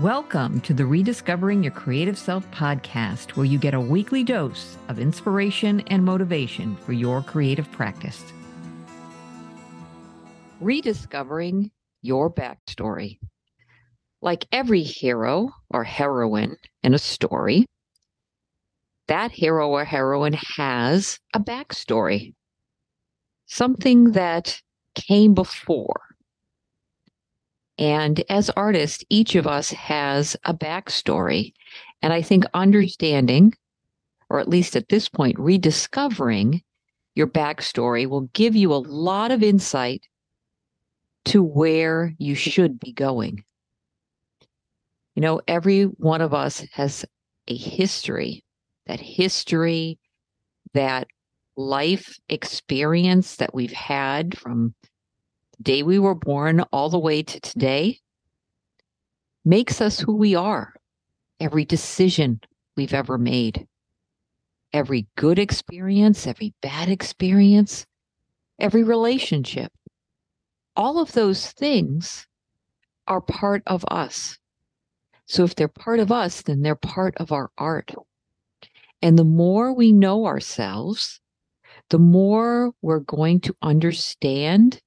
Welcome to the Rediscovering Your Creative Self podcast, where you get a weekly dose of inspiration and motivation for your creative practice. Rediscovering your backstory. Like every hero or heroine in a story, that hero or heroine has a backstory, something that came before and as artists, each of us has a backstory. And I think understanding, or at least at this point, rediscovering your backstory will give you a lot of insight to where you should be going. You know, every one of us has a history, that history, that life experience that we've had from day we were born all the way to today makes us who we are. Every decision we've ever made, every good experience, every bad experience, every relationship, all of those things are part of us. So if they're part of us, then they're part of our art. And the more we know ourselves, the more we're going to understand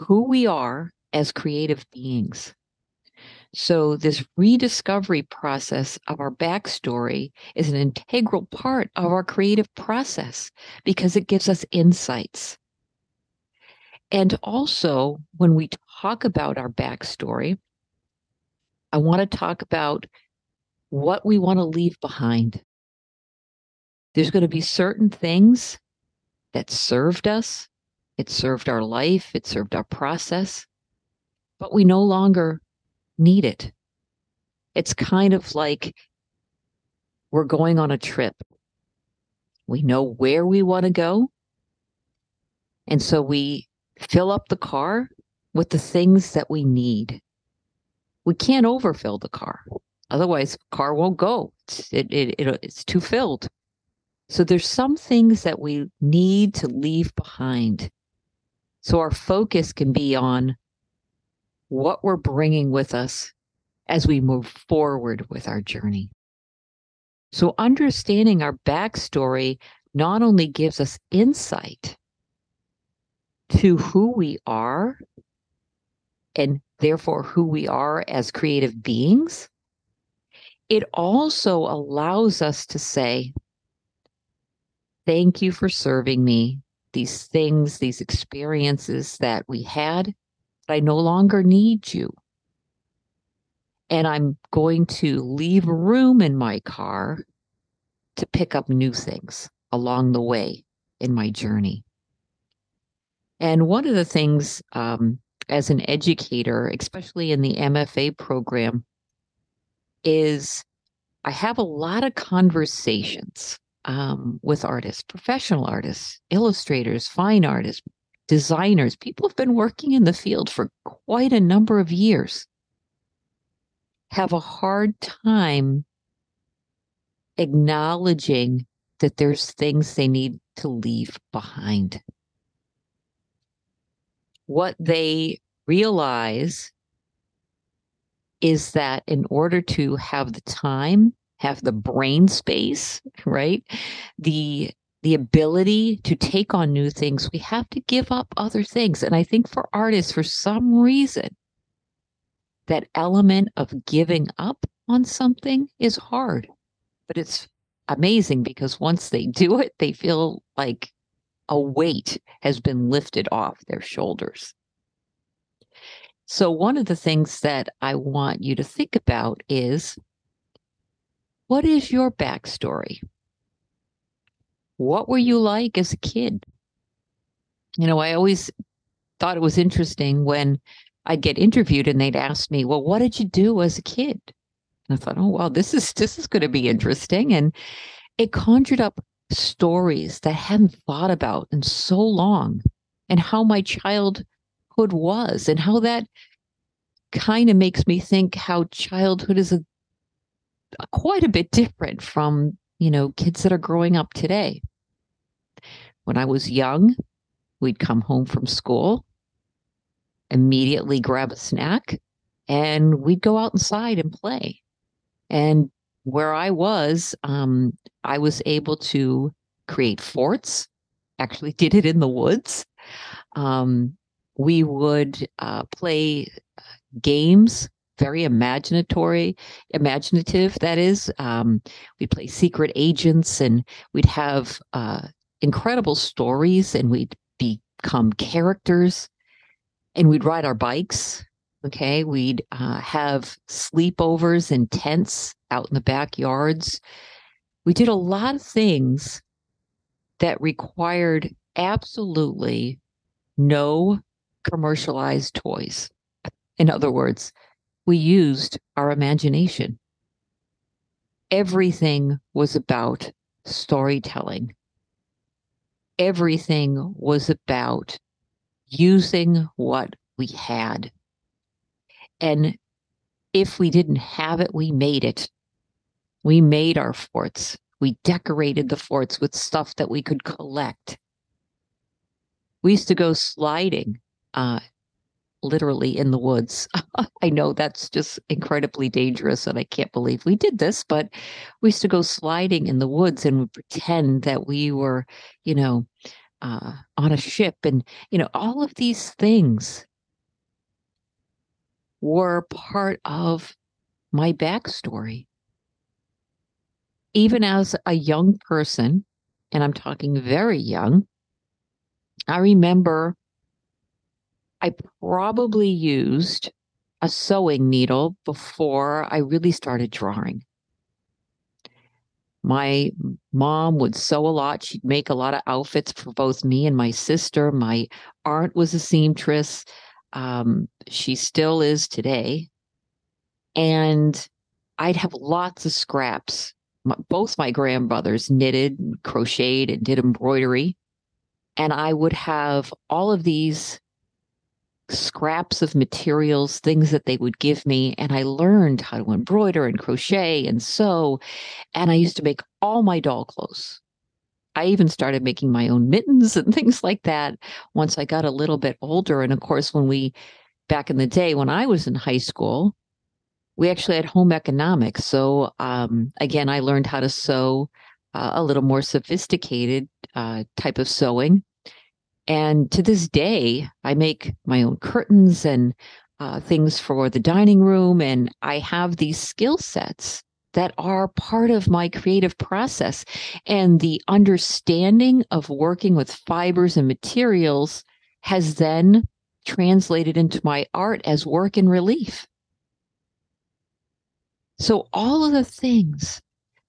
who we are as creative beings. So, this rediscovery process of our backstory is an integral part of our creative process because it gives us insights. And also, when we talk about our backstory, I want to talk about what we want to leave behind. There's going to be certain things that served us, it served our life, it served our process, but we no longer need it. It's kind of like we're going on a trip. We know where we want to go. And so we fill up the car with the things that we need. We can't overfill the car. Otherwise, the car won't go. It's, it, it, it, it's too filled. So there's some things that we need to leave behind. So our focus can be on what we're bringing with us as we move forward with our journey. So understanding our backstory not only gives us insight to who we are and therefore who we are as creative beings, it also allows us to say, Thank you for serving me these things, these experiences that we had, I no longer need you. And I'm going to leave room in my car to pick up new things along the way in my journey. And one of the things um, as an educator, especially in the MFA program, is I have a lot of conversations um, with artists, professional artists, illustrators, fine artists, designers, people have been working in the field for quite a number of years, have a hard time acknowledging that there's things they need to leave behind. What they realize is that in order to have the time have the brain space, right? The the ability to take on new things, we have to give up other things. And I think for artists, for some reason, that element of giving up on something is hard. But it's amazing because once they do it, they feel like a weight has been lifted off their shoulders. So, one of the things that I want you to think about is what is your backstory? What were you like as a kid? You know, I always thought it was interesting when I'd get interviewed and they'd ask me, "Well, what did you do as a kid?" And I thought, "Oh, well, this is this is going to be interesting." And it conjured up stories that I hadn't thought about in so long, and how my childhood was, and how that kind of makes me think how childhood is a quite a bit different from, you know, kids that are growing up today. When I was young, we'd come home from school, immediately grab a snack and we'd go outside and play. And where I was, um, I was able to create forts. Actually, did it in the woods. Um, we would uh, play games, very imaginatory, imaginative. That is, um, we'd play secret agents, and we'd have uh, incredible stories, and we'd become characters, and we'd ride our bikes. Okay, we'd uh, have sleepovers in tents out in the backyards. We did a lot of things that required absolutely no commercialized toys. In other words, we used our imagination. Everything was about storytelling. Everything was about using what we had. And if we didn't have it, we made it. We made our forts. We decorated the forts with stuff that we could collect. We used to go sliding, uh, literally in the woods. I know that's just incredibly dangerous, and I can't believe we did this, but we used to go sliding in the woods and would pretend that we were, you know, uh, on a ship, and you know, all of these things were part of my backstory even as a young person, and I'm talking very young, I remember I probably used a sewing needle before I really started drawing. My mom would sew a lot. She'd make a lot of outfits for both me and my sister. My aunt was a seamstress. Um, she still is today. And I'd have lots of scraps my, both my grandmothers knitted, crocheted, and did embroidery. And I would have all of these scraps of materials, things that they would give me. And I learned how to embroider and crochet and sew. And I used to make all my doll clothes. I even started making my own mittens and things like that once I got a little bit older. And of course, when we, back in the day, when I was in high school, we actually had home economics. So um, again, I learned how to sew uh, a little more sophisticated uh, type of sewing. And to this day, I make my own curtains and uh, things for the dining room. And I have these skill sets that are part of my creative process. And the understanding of working with fibers and materials has then translated into my art as work in relief. So, all of the things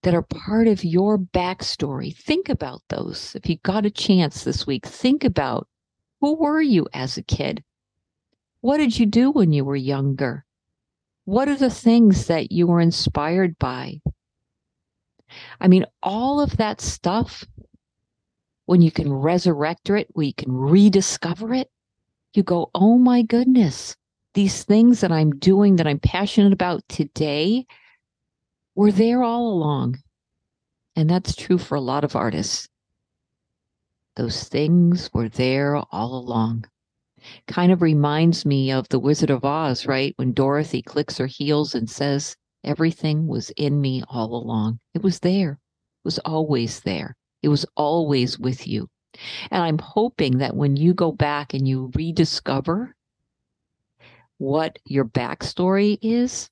that are part of your backstory, think about those. If you got a chance this week, think about who were you as a kid? What did you do when you were younger? What are the things that you were inspired by? I mean, all of that stuff, when you can resurrect it, when you can rediscover it, you go, oh my goodness, these things that I'm doing that I'm passionate about today were there all along. And that's true for a lot of artists. Those things were there all along. Kind of reminds me of The Wizard of Oz, right? When Dorothy clicks her heels and says, Everything was in me all along. It was there, it was always there, it was always with you. And I'm hoping that when you go back and you rediscover what your backstory is,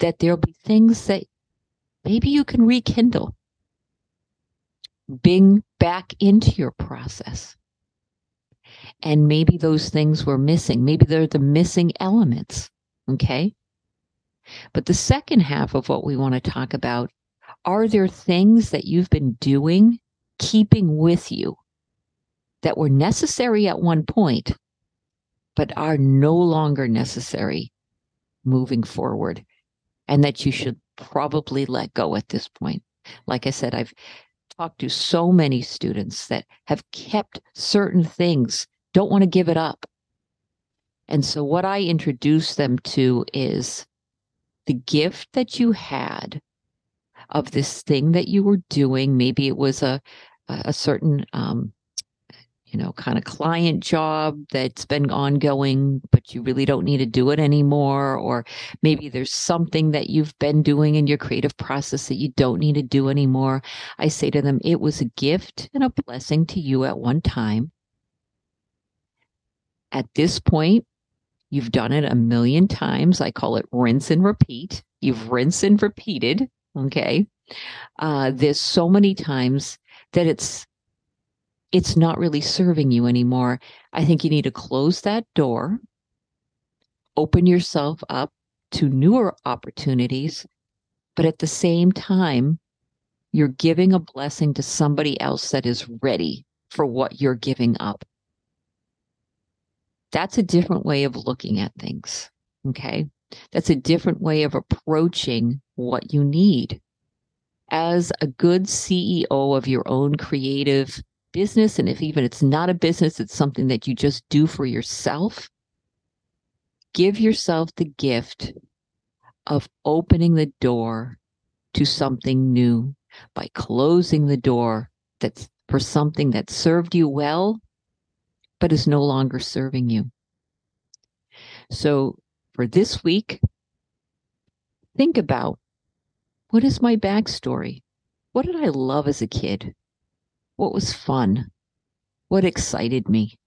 that there'll be things that maybe you can rekindle, bring back into your process. And maybe those things were missing. Maybe they're the missing elements. Okay. But the second half of what we want to talk about are there things that you've been doing, keeping with you that were necessary at one point, but are no longer necessary moving forward? And that you should probably let go at this point. Like I said, I've talked to so many students that have kept certain things, don't want to give it up. And so, what I introduce them to is the gift that you had of this thing that you were doing. Maybe it was a a certain um, you know, kind of client job that's been ongoing, but you really don't need to do it anymore. Or maybe there's something that you've been doing in your creative process that you don't need to do anymore. I say to them, it was a gift and a blessing to you at one time. At this point, you've done it a million times. I call it rinse and repeat. You've rinsed and repeated. Okay. Uh, there's so many times that it's it's not really serving you anymore. I think you need to close that door, open yourself up to newer opportunities, but at the same time, you're giving a blessing to somebody else that is ready for what you're giving up. That's a different way of looking at things. Okay. That's a different way of approaching what you need. As a good CEO of your own creative business, and if even it's not a business, it's something that you just do for yourself, give yourself the gift of opening the door to something new by closing the door that's for something that served you well, but is no longer serving you. So for this week, think about what is my backstory? What did I love as a kid? What was fun? What excited me?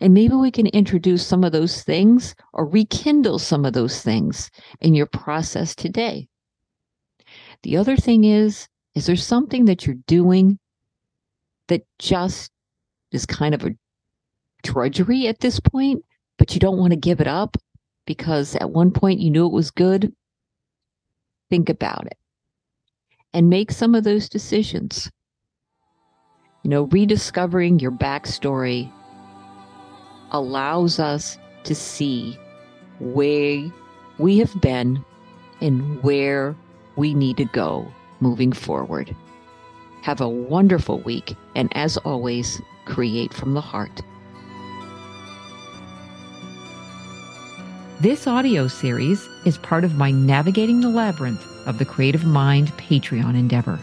And maybe we can introduce some of those things or rekindle some of those things in your process today. The other thing is, is there something that you're doing that just is kind of a drudgery at this point, but you don't want to give it up because at one point you knew it was good? Think about it and make some of those decisions you know, rediscovering your backstory allows us to see where we have been and where we need to go moving forward. Have a wonderful week, and as always, create from the heart. This audio series is part of my Navigating the Labyrinth of the Creative Mind Patreon endeavor.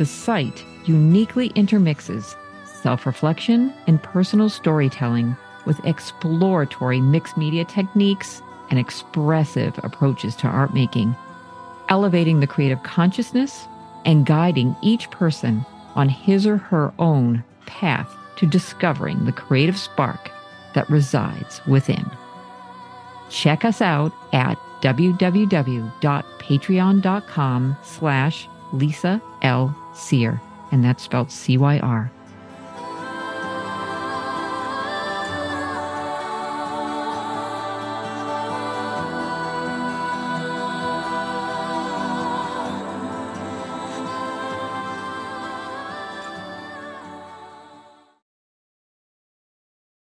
The site uniquely intermixes self reflection and personal storytelling with exploratory mixed media techniques and expressive approaches to art making, elevating the creative consciousness and guiding each person on his or her own path to discovering the creative spark that resides within. Check us out at www.patreon.com slash Lisa L. Cyr and that's spelled C Y R.